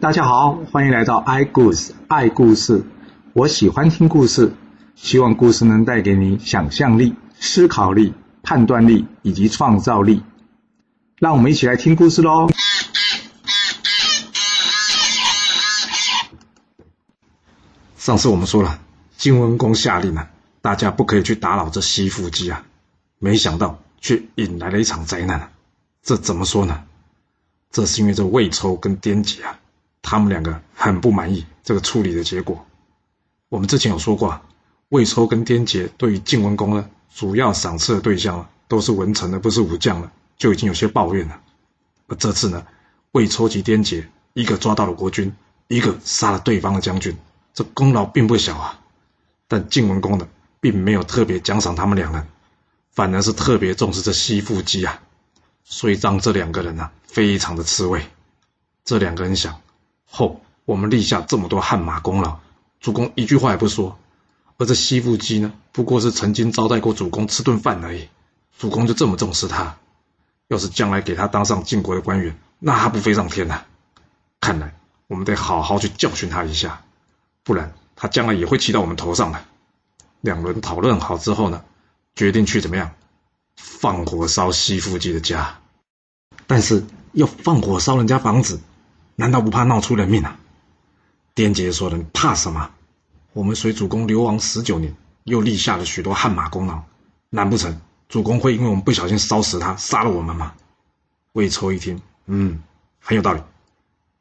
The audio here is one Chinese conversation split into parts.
大家好，欢迎来到 i 故事爱故事。我喜欢听故事，希望故事能带给你想象力、思考力、判断力以及创造力。让我们一起来听故事喽。上次我们说了，晋文公下令啊，大家不可以去打扰这西附姬啊，没想到却引来了一场灾难。这怎么说呢？这是因为这魏抽跟颠杰啊，他们两个很不满意这个处理的结果。我们之前有说过，魏抽跟颠杰对于晋文公呢，主要赏赐的对象啊，都是文臣的，不是武将了，就已经有些抱怨了。而这次呢，魏抽及颠杰，一个抓到了国君，一个杀了对方的将军。这功劳并不小啊，但晋文公呢，并没有特别奖赏他们两人，反而是特别重视这西附姬啊，所以让这两个人呢、非常的吃味。这两个人想，后、哦、我们立下这么多汗马功劳，主公一句话也不说，而这西附姬呢，不过是曾经招待过主公吃顿饭而已，主公就这么重视他，要是将来给他当上晋国的官员，那还不飞上天呐？看来我们得好好去教训他一下。不然他将来也会骑到我们头上的。两轮讨论好之后呢，决定去怎么样？放火烧西附姬的家。但是要放火烧人家房子，难道不怕闹出人命啊？颠杰说的：“你怕什么？我们随主公流亡十九年，又立下了许多汗马功劳，难不成主公会因为我们不小心烧死他，杀了我们吗？”魏抽一听，嗯，很有道理。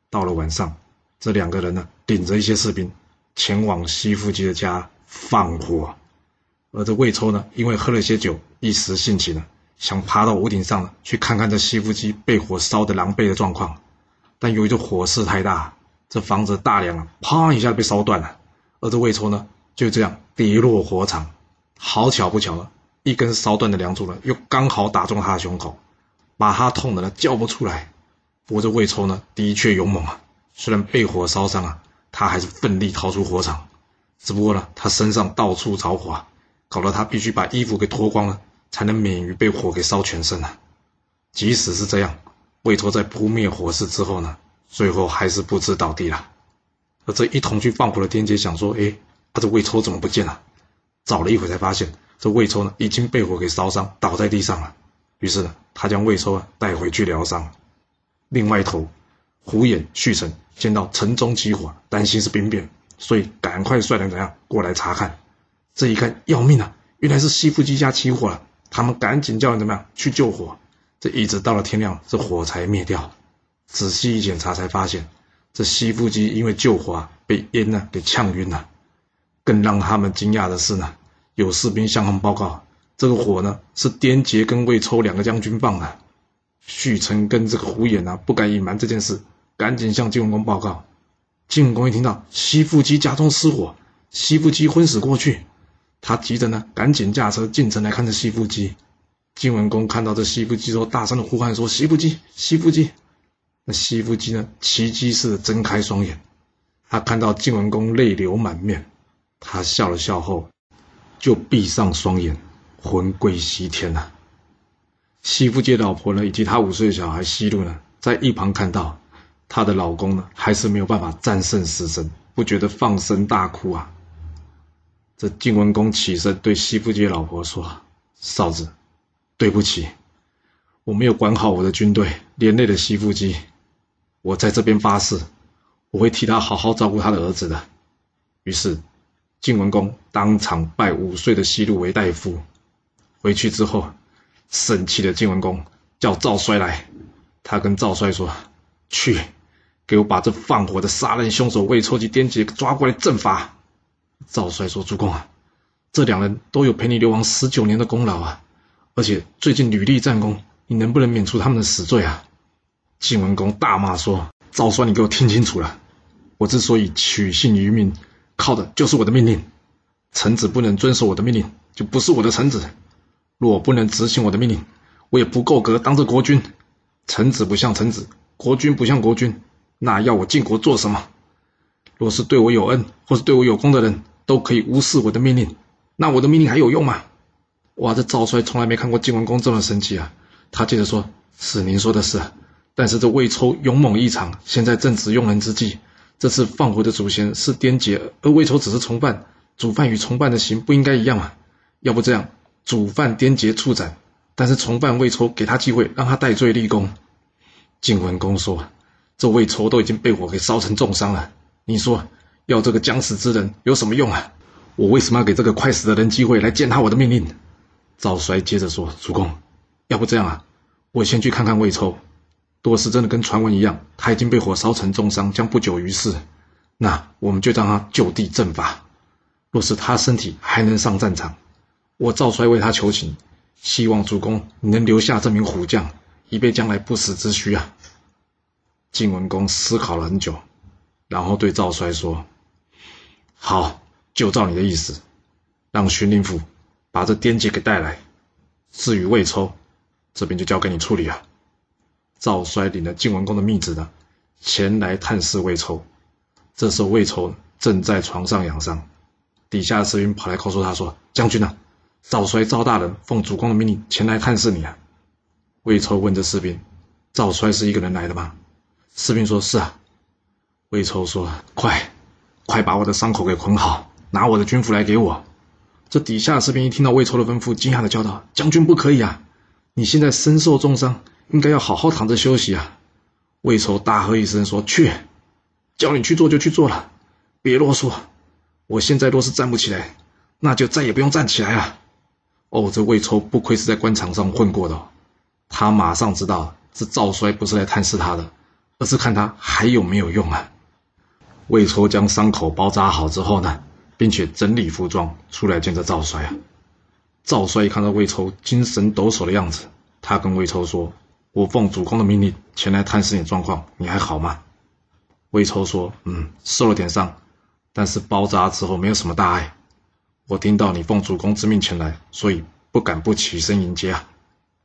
到了晚上，这两个人呢，顶着一些士兵。前往西附姬的家放火，而这魏抽呢，因为喝了些酒，一时兴起呢，想爬到屋顶上去看看这西附姬被火烧的狼狈的状况。但由于这火势太大，这房子大梁啊，啪一下被烧断了。而这魏抽呢，就这样跌落火场。好巧不巧呢，一根烧断的梁柱呢，又刚好打中他的胸口，把他痛得呢叫不出来。不过这魏抽呢，的确勇猛啊，虽然被火烧伤啊。他还是奋力逃出火场，只不过呢，他身上到处着火，啊搞得他必须把衣服给脱光了，才能免于被火给烧全身啊。即使是这样，魏抽在扑灭火势之后呢，最后还是不知倒地了。而这一同去放火的天杰想说：“哎，他这魏抽怎么不见了？”找了一会才发现，这魏抽呢已经被火给烧伤，倒在地上了。于是呢，他将魏抽啊带回去疗伤。另外一头。虎眼旭成见到城中起火，担心是兵变，所以赶快率人怎样过来查看。这一看要命啊，原来是西附姬家起火了。他们赶紧叫人怎么样去救火。这一直到了天亮，这火才灭掉。仔细一检查，才发现这西附机因为救火啊，被烟呢给呛晕了。更让他们惊讶的是呢，有士兵向他们报告，这个火呢是颠杰跟魏抽两个将军放的。胥臣跟这个虎偃啊，不敢隐瞒这件事。赶紧向晋文公报告。晋文公一听到西附机家中失火，西附机昏死过去，他急着呢，赶紧驾车进城来看这西附机。晋文公看到这西附姬之后，大声的呼喊说：“西附姬，西附姬！”那西附姬呢，奇迹似的睁开双眼，他看到晋文公泪流满面，他笑了笑后，就闭上双眼，魂归西天了。西附姬老婆呢，以及他五岁小孩西路呢，在一旁看到。她的老公呢，还是没有办法战胜死神，不觉得放声大哭啊。这晋文公起身对西附姬老婆说：“嫂子，对不起，我没有管好我的军队，连累了西附姬。我在这边发誓，我会替他好好照顾他的儿子的。”于是，晋文公当场拜五岁的西路为大夫。回去之后，生气的晋文公叫赵衰来，他跟赵衰说：“去。”给我把这放火的杀人凶手魏抽及颠杰抓过来正法。赵衰说：“主公啊，这两人都有陪你流亡十九年的功劳啊，而且最近屡立战功，你能不能免除他们的死罪啊？”晋文公大骂说：“赵衰，你给我听清楚了，我之所以取信于民，靠的就是我的命令。臣子不能遵守我的命令，就不是我的臣子。若不能执行我的命令，我也不够格当这国君。臣子不像臣子，国君不像国君。”那要我晋国做什么？若是对我有恩或是对我有功的人，都可以无视我的命令，那我的命令还有用吗？哇，这赵衰从来没看过晋文公这么神气啊！他接着说：“是您说的是，但是这魏抽勇猛异常，现在正值用人之际。这次放火的主嫌是颠杰，而魏抽只是从犯，主犯与从犯的刑不应该一样啊！要不这样，主犯颠杰处斩，但是从犯魏抽给他机会，让他戴罪立功。晋文公说：“这魏抽都已经被火给烧成重伤了，你说要这个将死之人有什么用啊？我为什么要给这个快死的人机会来践踏我的命令？”赵衰接着说：“主公，要不这样啊，我先去看看魏抽。”若是真的跟传闻一样，他已经被火烧成重伤，将不久于世，那我们就让他就地正法。若是他身体还能上战场，我赵衰为他求情，希望主公能留下这名虎将，以备将来不时之需啊。晋文公思考了很久，然后对赵衰说：“好，就照你的意思，让荀林府把这颠杰给带来。至于魏抽，这边就交给你处理了。”赵衰领了晋文公的密旨呢，前来探视魏抽。这时候魏抽正在床上养伤，底下的士兵跑来告诉他说：“将军啊，赵衰赵大人奉主公的命令前来探视你啊。”魏抽问这士兵：“赵衰是一个人来的吗？”士兵说：“是啊。”魏抽说：“快，快把我的伤口给捆好，拿我的军服来给我。”这底下士兵一听到魏抽的吩咐，惊讶地叫道：“将军不可以啊！你现在身受重伤。”应该要好好躺着休息啊！魏抽大喝一声说：“去！叫你去做就去做了，别啰嗦！我现在若是站不起来，那就再也不用站起来啊！”哦，这魏抽不愧是在官场上混过的，他马上知道这赵衰不是来探视他的，而是看他还有没有用啊！魏抽将伤口包扎好之后呢，并且整理服装出来见着赵衰啊。赵衰一看到魏抽精神抖擞的样子，他跟魏抽说。我奉主公的命令前来探视你状况，你还好吗？魏抽说：“嗯，受了点伤，但是包扎之后没有什么大碍。我听到你奉主公之命前来，所以不敢不起身迎接啊。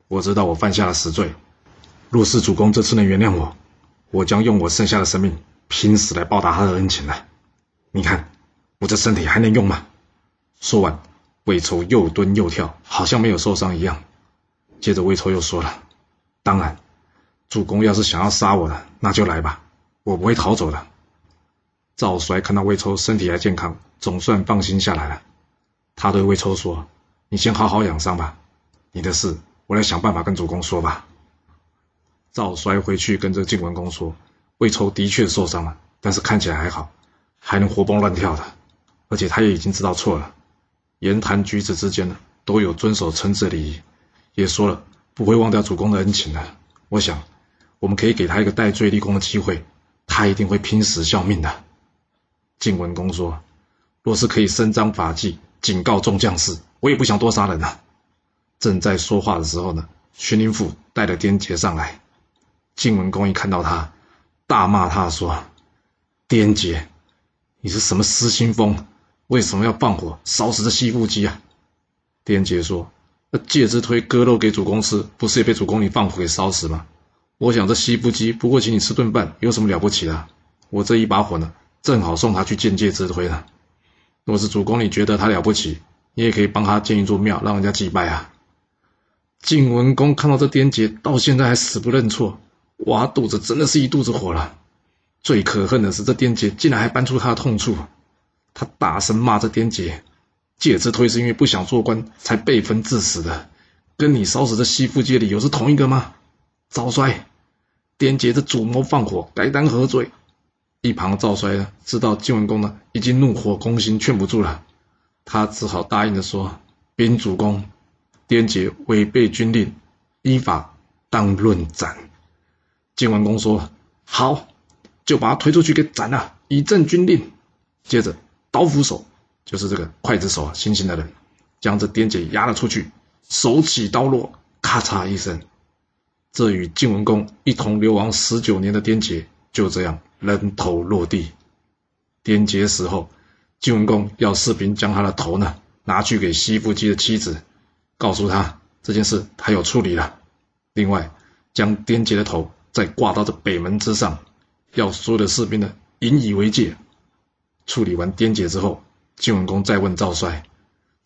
我知道我犯下了死罪，若是主公这次能原谅我，我将用我剩下的生命拼死来报答他的恩情了。你看，我这身体还能用吗？”说完，魏抽又蹲又跳，好像没有受伤一样。接着，魏抽又说了。当然，主公要是想要杀我的，那就来吧，我不会逃走的。赵衰看到魏抽身体还健康，总算放心下来了。他对魏抽说：“你先好好养伤吧，你的事我来想办法跟主公说吧。”赵衰回去跟这晋文公说：“魏抽的确受伤了，但是看起来还好，还能活蹦乱跳的，而且他也已经知道错了，言谈举止之间呢，都有遵守臣子礼仪，也说了。”不会忘掉主公的恩情的。我想，我们可以给他一个戴罪立功的机会，他一定会拼死效命的。晋文公说：“若是可以伸张法纪，警告众将士，我也不想多杀人啊。”正在说话的时候呢，荀林府带着颠杰上来。晋文公一看到他，大骂他说：“颠杰，你是什么失心疯？为什么要放火烧死这西附姬啊？”颠杰说。那介之推割肉给主公吃，不是也被主公你放火给烧死吗？我想这西附姬不过请你吃顿饭，有什么了不起的？我这一把火呢，正好送他去见介之推了。若是主公你觉得他了不起，你也可以帮他建一座庙，让人家祭拜啊。晋文公看到这颠杰到现在还死不认错，哇肚子真的是一肚子火了。最可恨的是这颠杰竟然还搬出他的痛处，他大声骂着颠杰。介之推是因为不想做官才被分致死的，跟你烧死这西附姬的理由是同一个吗？赵衰，颠杰这主谋放火，该当何罪？一旁赵衰呢，知道晋文公呢已经怒火攻心，劝不住了，他只好答应的说：“禀主公，颠杰违背军令，依法当论斩。”晋文公说：“好，就把他推出去给斩了，以正军令。”接着刀斧手。就是这个刽子手啊，星星的人，将这颠杰押了出去，手起刀落，咔嚓一声，这与晋文公一同流亡十九年的颠杰就这样人头落地。颠杰死后，晋文公要士兵将他的头呢拿去给西附姬的妻子，告诉他这件事他有处理了。另外，将颠杰的头再挂到这北门之上，要所有的士兵呢引以为戒。处理完颠杰之后。晋文公再问赵衰：“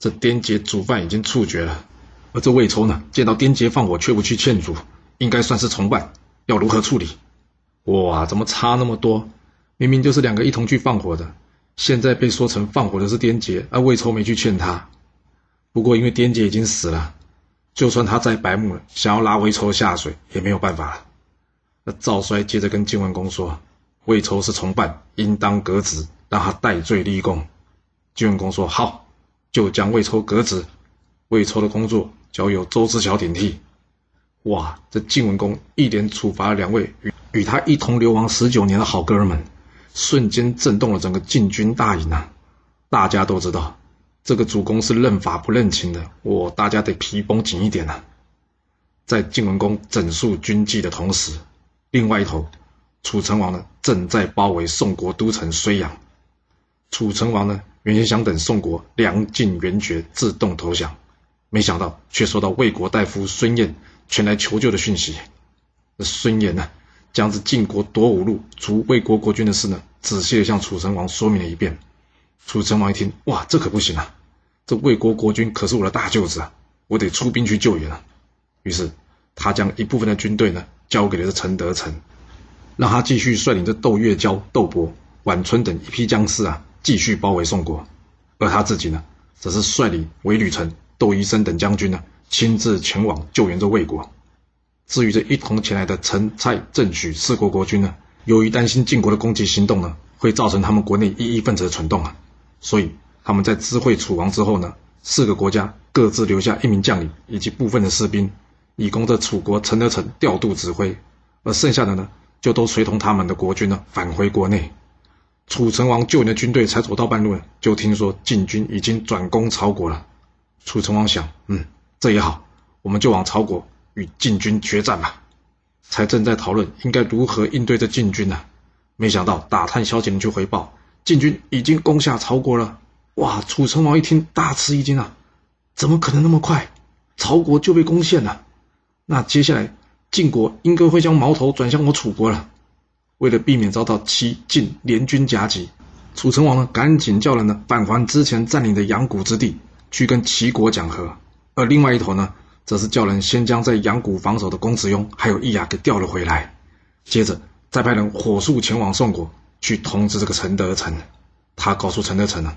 这颠杰主犯已经处决了，而这魏抽呢？见到颠杰放火却不去劝阻，应该算是从犯。要如何处理？哇，怎么差那么多？明明就是两个一同去放火的，现在被说成放火的是颠杰，而魏抽没去劝他。不过因为颠杰已经死了，就算他再白目了，想要拉魏抽下水也没有办法了。那赵衰接着跟晋文公说：“魏抽是从犯，应当革职，让他戴罪立功。”晋文公说：“好，就将魏抽革职。魏抽的工作交由周之晓顶替。”哇，这晋文公一连处罚了两位与与他一同流亡十九年的好哥们，瞬间震动了整个晋军大营啊！大家都知道，这个主公是认法不认情的，我大家得皮绷紧一点、啊。在晋文公整肃军纪的同时，另外一头，楚成王呢正在包围宋国都城睢阳。楚成王呢原先想等宋国粮尽援绝，自动投降，没想到却收到魏国大夫孙偃前来求救的讯息。那孙偃呢，将这晋国夺五路、除魏国国君的事呢，仔细地向楚成王说明了一遍。楚成王一听，哇，这可不行啊！这魏国国君可是我的大舅子啊，我得出兵去救援啊。于是他将一部分的军队呢，交给了这陈德成，让他继续率领着窦月娇、窦伯、宛春等一批将士啊，继续包围宋国。而他自己呢，则是率领韦履臣、窦宜生等将军呢。亲自前往救援这魏国。至于这一同前来的陈、蔡、郑、许四国国君呢，由于担心晋国的攻击行动呢，会造成他们国内异议分子的蠢动啊，所以他们在知会楚王之后呢，四个国家各自留下一名将领以及部分的士兵，以供这楚国陈德成调度指挥，而剩下的呢，就都随同他们的国君呢返回国内。楚成王救援的军队才走到半路呢，就听说晋军已经转攻曹国了。楚成王想，嗯。这也好，我们就往曹国与晋军决战吧。才正在讨论应该如何应对这晋军呢、没想到打探消息人就回报，晋军已经攻下曹国了。哇！楚成王一听大吃一惊啊，怎么可能那么快？曹国就被攻陷了？那接下来晋国应该会将矛头转向我楚国了。为了避免遭到齐晋联军夹击，楚成王呢赶紧叫人呢返还之前占领的阳谷之地，去跟齐国讲和。而另外一头呢，则是叫人先将在阳谷防守的公子雍还有易雅给调了回来，接着再派人火速前往宋国去通知这个陈德成。他告诉陈德成呢，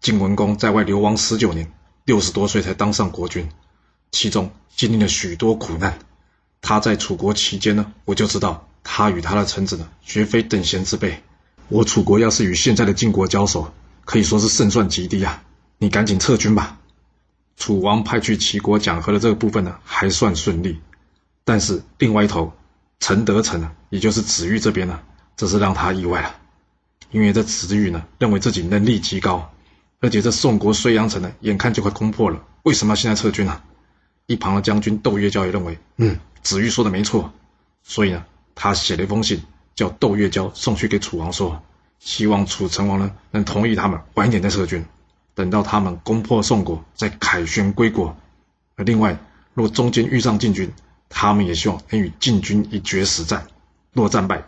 晋文公在外流亡十九年，六十多岁才当上国君，其中经历了许多苦难。他在楚国期间呢，我就知道他与他的臣子呢，绝非等闲之辈。我楚国要是与现在的晋国交手，可以说是胜算极低啊！你赶紧撤军吧。楚王派去齐国讲和的这个部分呢，还算顺利，但是另外一头，陈德成呢，也就是子玉这边呢，这是让他意外了，因为这子玉呢，认为自己能力极高，而且这宋国睢阳城呢，眼看就快攻破了，为什么要现在撤军呢？一旁的将军窦月娇也认为，嗯，子玉说的没错，所以呢，他写了一封信，叫窦月娇送去给楚王说，希望楚成王呢，能同意他们晚一点再撤军。等到他们攻破宋国，再凯旋归国。而另外，若中间遇上晋军，他们也希望能与晋军一决死战。若战败，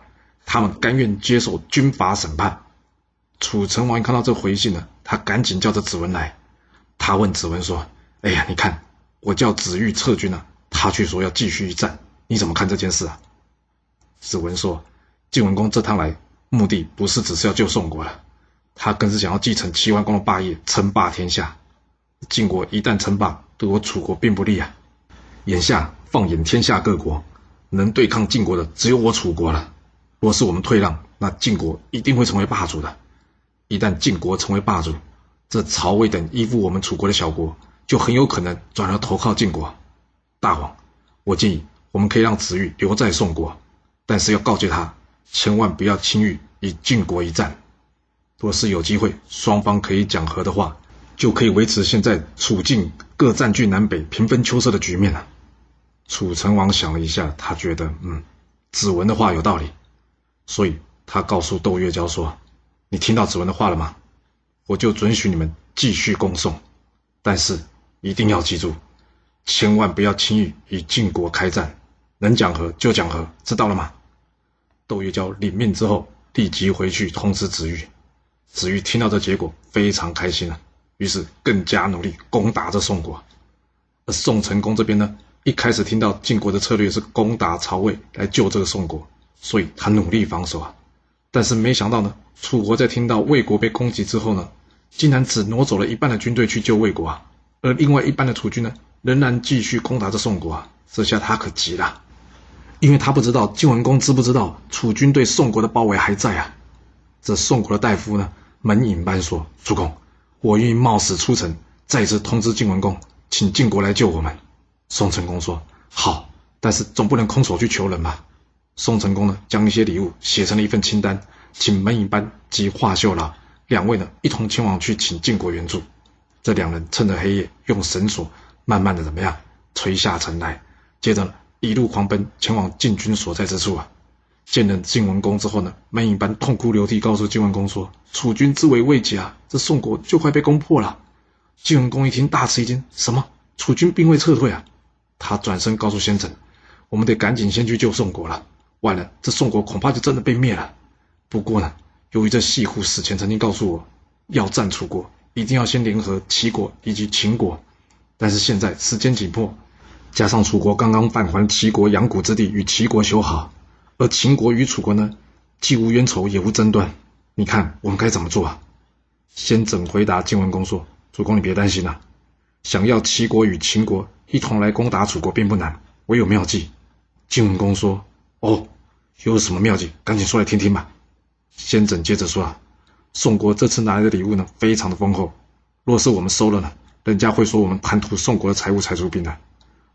他们甘愿接受军法审判。楚成王一看到这回信呢，他赶紧叫着子文来。他问子文说：“哎呀，你看，我叫子玉撤军了，他却说要继续一战，你怎么看这件事啊？”子文说：“晋文公这趟来，目的不是只是要救宋国了。”他更是想要继承齐桓公的霸业，称霸天下。晋国一旦称霸，对我楚国并不利啊。眼下放眼天下各国，能对抗晋国的只有我楚国了。若是我们退让，那晋国一定会成为霸主的。一旦晋国成为霸主，这曹魏等依附我们楚国的小国，就很有可能转而投靠晋国。大王，我建议我们可以让子玉留在宋国，但是要告诫他，千万不要轻易与晋国一战。若是有机会，双方可以讲和的话，就可以维持现在楚晋各占据南北、平分秋色的局面了。楚成王想了一下，他觉得，嗯，子文的话有道理，所以他告诉窦月娇说：“你听到子文的话了吗？我就准许你们继续攻宋，但是一定要记住，千万不要轻易与晋国开战，能讲和就讲和，知道了吗？”窦月娇领命之后，立即回去通知子玉。子玉听到这结果，非常开心了，于是更加努力攻打着宋国。而宋成公这边呢，一开始听到晋国的策略是攻打曹魏来救这个宋国，所以他努力防守啊。但是没想到呢，楚国在听到魏国被攻击之后呢，竟然只挪走了一半的军队去救魏国啊，而另外一半的楚军呢，仍然继续攻打着宋国啊。这下他可急了，因为他不知道晋文公知不知道楚军对宋国的包围还在啊。这宋国的大夫呢，门尹班说：“主公，我愿意冒死出城，再次通知晋文公，请晋国来救我们。”宋成公说：“好，但是总不能空手去求人吧？”宋成公呢，将一些礼物写成了一份清单，请门尹班及华秀劳两位呢一同前往去请晋国援助。这两人趁着黑夜，用绳索慢慢的怎么样垂下城来，接着呢一路狂奔前往晋军所在之处啊。见了晋文公之后呢，门尹般痛哭流涕，告诉晋文公说：“楚军之围未解啊，这宋国就快被攻破了。”晋文公一听，大吃一惊：“什么？楚军并未撤退啊？”他转身告诉先臣：“我们得赶紧先去救宋国了，完了，这宋国恐怕就真的被灭了。不过呢，由于这细户死前曾经告诉我，要战楚国，一定要先联合齐国以及秦国，但是现在时间紧迫，加上楚国刚刚返还齐国阳谷之地，与齐国修好。”而秦国与楚国呢，既无冤仇，也无争端。你看我们该怎么做啊？先軫回答晋文公说：“主公，你别担心啊，想要齐国与秦国一同来攻打楚国并不难，我有妙计。”晋文公说：“哦，有什么妙计？赶紧说来听听吧。”先軫接着说：“啊，宋国这次拿来的礼物呢，非常的丰厚。若是我们收了呢，人家会说我们贪图宋国的财物才出兵的。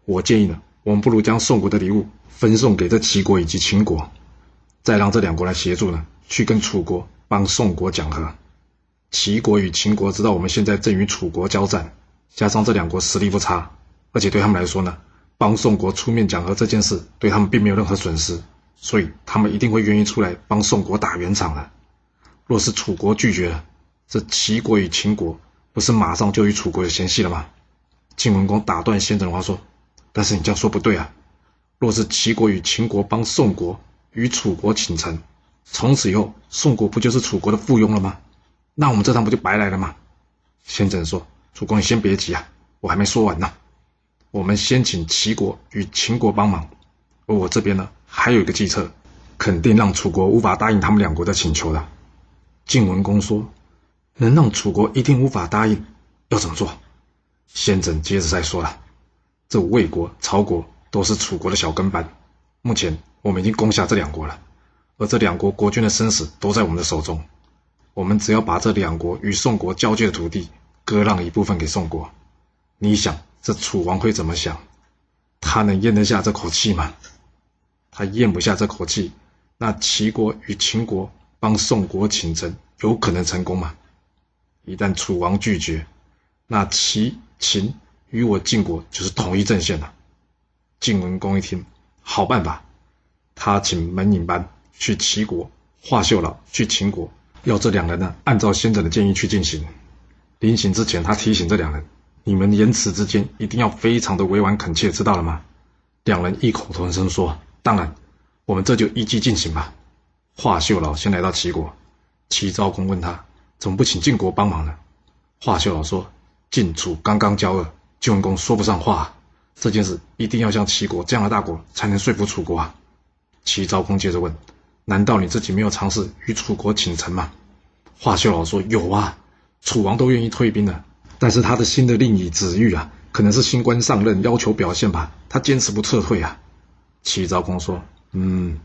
我建议呢，我们不如将宋国的礼物。”分送给这齐国以及秦国，再让这两国来协助呢，去跟楚国帮宋国讲和。齐国与秦国知道我们现在正与楚国交战，加上这两国实力不差，而且对他们来说呢，帮宋国出面讲和这件事对他们并没有任何损失，所以他们一定会愿意出来帮宋国打圆场的。若是楚国拒绝了，这齐国与秦国不是马上就与楚国有嫌隙了吗？晋文公打断先軫的话说：“但是你这样说不对啊。”若是齐国与秦国帮宋国与楚国请臣，从此以后宋国不就是楚国的附庸了吗？那我们这趟不就白来了吗？先生说：“主公，你先别急啊，我还没说完呢。我们先请齐国与秦国帮忙，而我这边呢还有一个计策，肯定让楚国无法答应他们两国的请求的。”晋文公说：“能让楚国一定无法答应，要怎么做？”先生接着再说了：“这魏国、曹国。”都是楚国的小跟班，目前我们已经攻下这两国了，而这两国国君的生死都在我们的手中。我们只要把这两国与宋国交界的土地割让一部分给宋国，你想这楚王会怎么想？他能咽得下这口气吗？他咽不下这口气，那齐国与秦国帮宋国请臣，有可能成功吗？一旦楚王拒绝，那齐、秦与我晋国就是同一阵线了。晋文公一听，好办法，他请门尹班去齐国，华秀老去秦国，要这两人呢按照先軫的建议去进行。临行之前，他提醒这两人：你们言辞之间一定要非常的委婉恳切，知道了吗？两人异口同声说：当然，我们这就依计进行吧。华秀老先来到齐国，齐昭公问他：怎么不请晋国帮忙呢？华秀老说：晋楚刚刚交恶，晋文公说不上话。这件事一定要像齐国这样的大国才能说服楚国啊！齐昭公接着问：“难道你自己没有尝试与楚国请臣吗？”华秀老说：“有啊，楚王都愿意退兵了，但是他的新的令尹子玉啊，可能是新官上任，要求表现吧，他坚持不撤退啊。”齐昭公说：“嗯，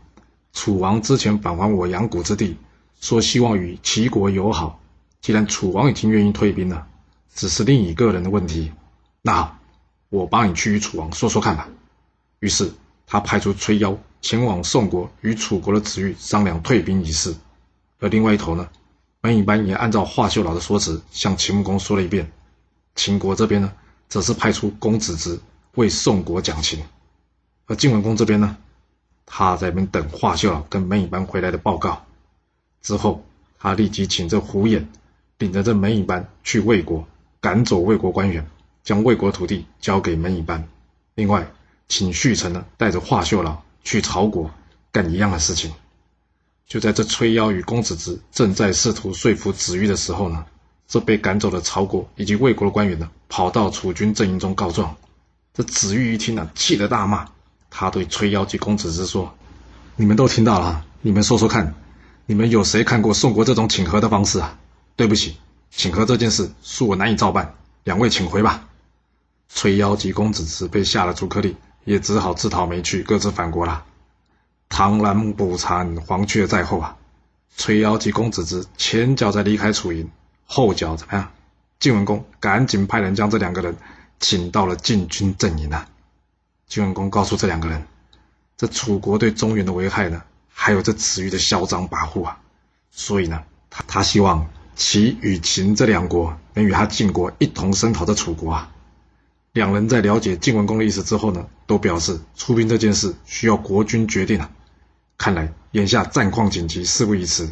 楚王之前返还我阳谷之地，说希望与齐国友好。既然楚王已经愿意退兵了，只是令尹个人的问题，那好。”我帮你去与楚王说说看吧。于是他派出崔夭前往宋国与楚国的子玉商量退兵一事。而另外一头呢，门尹班也按照华秀老的说辞向秦穆公说了一遍。秦国这边呢，则是派出公子直为宋国讲情。而晋文公这边呢，他在那边等华秀老跟门尹班回来的报告。之后，他立即请这胡偃领着这门尹班去魏国，赶走魏国官员。将魏国土地交给门尹班，另外请胥臣呢带着华秀劳去曹国干一样的事情。就在这崔夭与公子之正在试图说服子玉的时候呢，这被赶走的曹国以及魏国的官员呢跑到楚军阵营中告状。这子玉一听啊，气得大骂。他对崔夭及公子之说：“你们都听到了，你们说说看，你们有谁看过宋国这种请和的方式啊？对不起，请和这件事恕我难以照办，两位请回吧。”崔妖及公子之被下了逐客令，也只好自讨没趣，各自返国了。螳螂捕蝉，黄雀在后啊！崔妖及公子之前脚在离开楚营，后脚怎么样？晋文公赶紧派人将这两个人请到了禁军阵营啊！晋文公告诉这两个人，这楚国对中原的危害呢，还有这子玉的嚣张跋扈啊，所以呢，他他希望齐与秦这两国能与他晋国一同声讨这楚国啊。两人在了解晋文公的意思之后呢，都表示出兵这件事需要国君决定啊。看来眼下战况紧急，事不宜迟，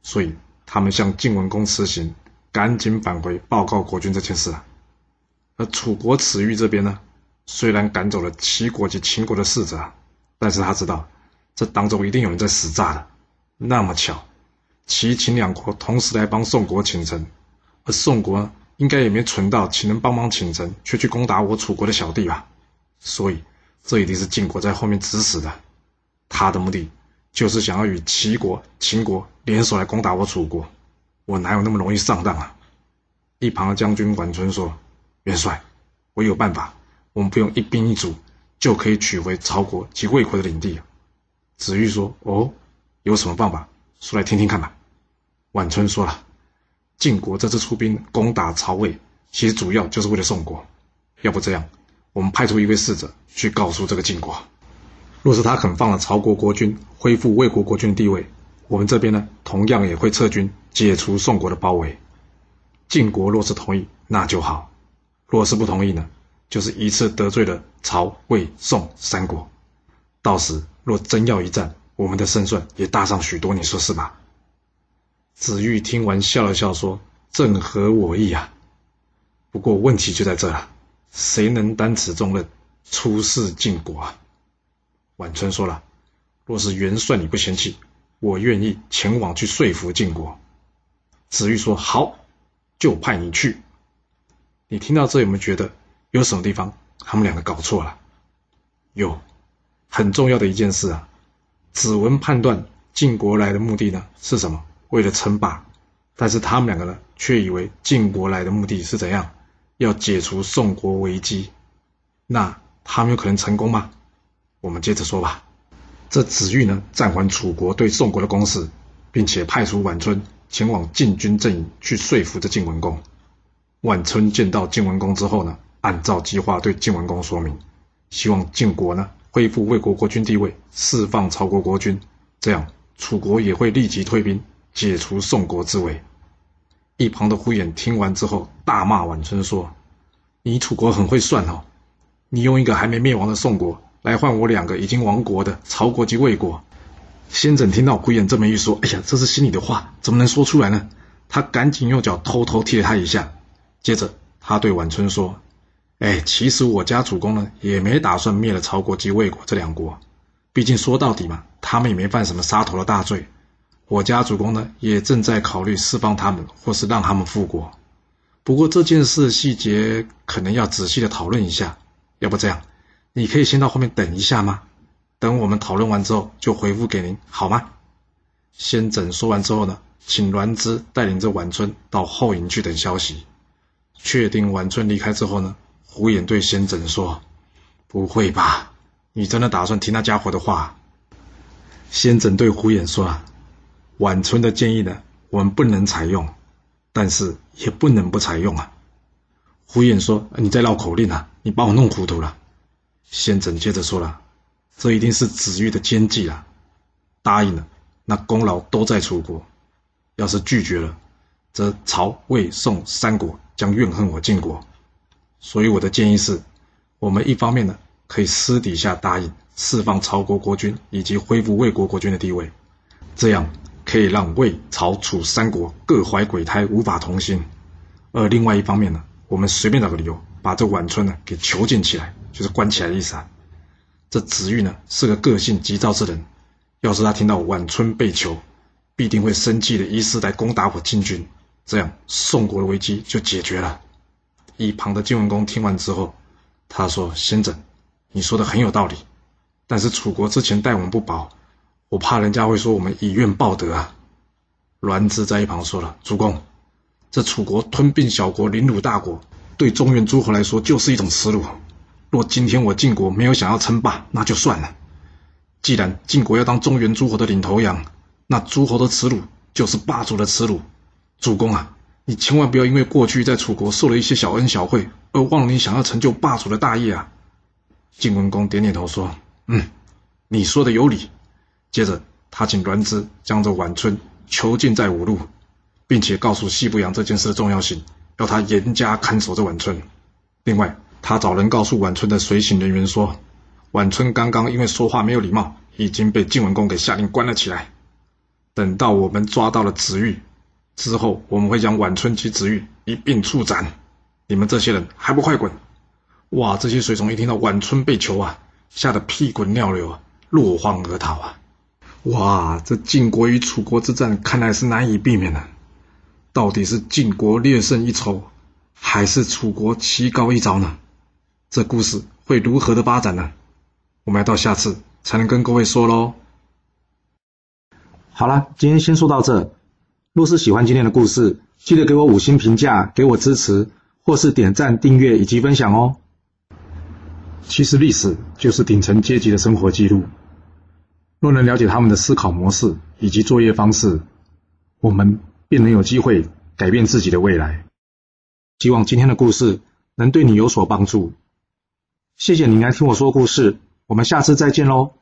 所以他们向晋文公辞行，赶紧返回报告国君这件事啊。而楚国子玉这边呢？虽然赶走了齐国及秦国的使者，但是他知道这当中一定有人在使诈的。那么巧，齐秦两国同时来帮宋国请臣，而宋国应该也没存到请人帮忙请臣，却去攻打我楚国的小弟吧？所以这一定是晋国在后面指使的。他的目的就是想要与齐国、秦国联手来攻打我楚国。我哪有那么容易上当啊？一旁的将军宛村说：“元帅，我有办法。”我们不用一兵一卒就可以取回曹国及魏国的领地。子玉说：“哦，有什么办法？说来听听看吧。”宛村说了：“晋国这次出兵攻打曹魏，其实主要就是为了宋国。要不这样，我们派出一位使者去告诉这个晋国，若是他肯放了曹国国君，恢复魏国国君的地位，我们这边呢，同样也会撤军，解除宋国的包围。晋国若是同意，那就好；若是不同意呢？”就是一次得罪了曹、魏、宋三国，到时若真要一战，我们的胜算也大上许多，你说是吧？子玉听完笑了笑，说：“正合我意啊。不过问题就在这了，谁能担此重任，出使晋国啊？”晚春说了：“若是元帅你不嫌弃，我愿意前往去说服晋国。”子玉说：“好，就派你去。”你听到这有没有觉得？有什么地方他们两个搞错了？有很重要的一件事啊！子文判断晋国来的目的呢是什么？为了称霸。但是他们两个呢，却以为晋国来的目的是怎样？要解除宋国危机。那他们有可能成功吗？我们接着说吧。这子玉呢，暂缓楚国对宋国的攻势，并且派出宛春前往禁军阵营去说服这晋文公。宛春见到晋文公之后呢，按照计划对晋文公说明，希望晋国呢恢复魏国国君地位，释放曹国国君，这样楚国也会立即退兵，解除宋国之围。一旁的呼延听完之后大骂晚春说：“你楚国很会算哦，你用一个还没灭亡的宋国来换我两个已经亡国的曹国及魏国。”先軫听到呼延这么一说，哎呀，这是心里的话，怎么能说出来呢？他赶紧用脚偷偷踢了他一下，接着他对晚春说。哎，其实我家主公呢，也没打算灭了曹国及魏国这两国，毕竟说到底嘛，他们也没犯什么杀头的大罪。我家主公呢，也正在考虑释放他们，或是让他们复国。不过这件事细节可能要仔细的讨论一下。要不这样，你可以先到后面等一下吗？等我们讨论完之后，就回复给您，好吗？先軫说完之后呢，请栾枝带领着宛春到后营去等消息。确定宛春离开之后呢，呼延对先軫说：“不会吧？你真的打算听那家伙的话？”先軫对呼延说：“晚春的建议呢，我们不能采用，但是也不能不采用啊。”胡衍说：“你在绕口令啊？你把我弄糊涂了。”先軫接着说了：“这一定是子玉的奸计啊！答应了，那功劳都在楚国；要是拒绝了，则曹、魏、宋三国将怨恨我晋国。”所以我的建议是，我们一方面呢，可以私底下答应释放曹国国君以及恢复魏国国君的地位，这样可以让魏、曹、楚三国各怀鬼胎，无法同心；而另外一方面呢，我们随便找个理由把这宛村呢给囚禁起来，就是关起来的意思啊。这子玉呢是个个性急躁之人，要是他听到宛村被囚，必定会生气的以势来攻打我晋军，这样宋国的危机就解决了。一旁的晋文公听完之后，他说：“先生，你说的很有道理，但是楚国之前待我们不薄，我怕人家会说我们以怨报德啊。”栾枝在一旁说了：“主公，这楚国吞并小国，凌辱大国，对中原诸侯来说就是一种耻辱。若今天我晋国没有想要称霸，那就算了。既然晋国要当中原诸侯的领头羊，那诸侯的耻辱就是霸主的耻辱。主公啊！”你千万不要因为过去在楚国受了一些小恩小惠，而忘了你想要成就霸主的大业啊！晋文公点点头说：“嗯，你说的有理。”接着，他请栾枝将这宛春囚禁在五路，并且告诉西不阳这件事的重要性，要他严加看守这宛春。另外，他找人告诉宛春的随行人员说：“宛春刚刚因为说话没有礼貌，已经被晋文公给下令关了起来。等到我们抓到了子玉。”之后我们会将宛春及子玉一并处斩，你们这些人还不快滚！哇，这些随从一听到宛春被囚啊，吓得屁滚尿流啊，落荒而逃啊！哇，这晋国与楚国之战看来是难以避免的，到底是晋国略胜一筹，还是楚国棋高一招呢？这故事会如何的发展呢？我们要到下次才能跟各位说喽。好了，今天先说到这。若是喜欢今天的故事，记得给我五星评价，给我支持，或是点赞、订阅以及分享哦。其实历史就是顶层阶级的生活记录，若能了解他们的思考模式以及作业方式，我们便能有机会改变自己的未来。希望今天的故事能对你有所帮助。谢谢你来听我说故事，我们下次再见喽。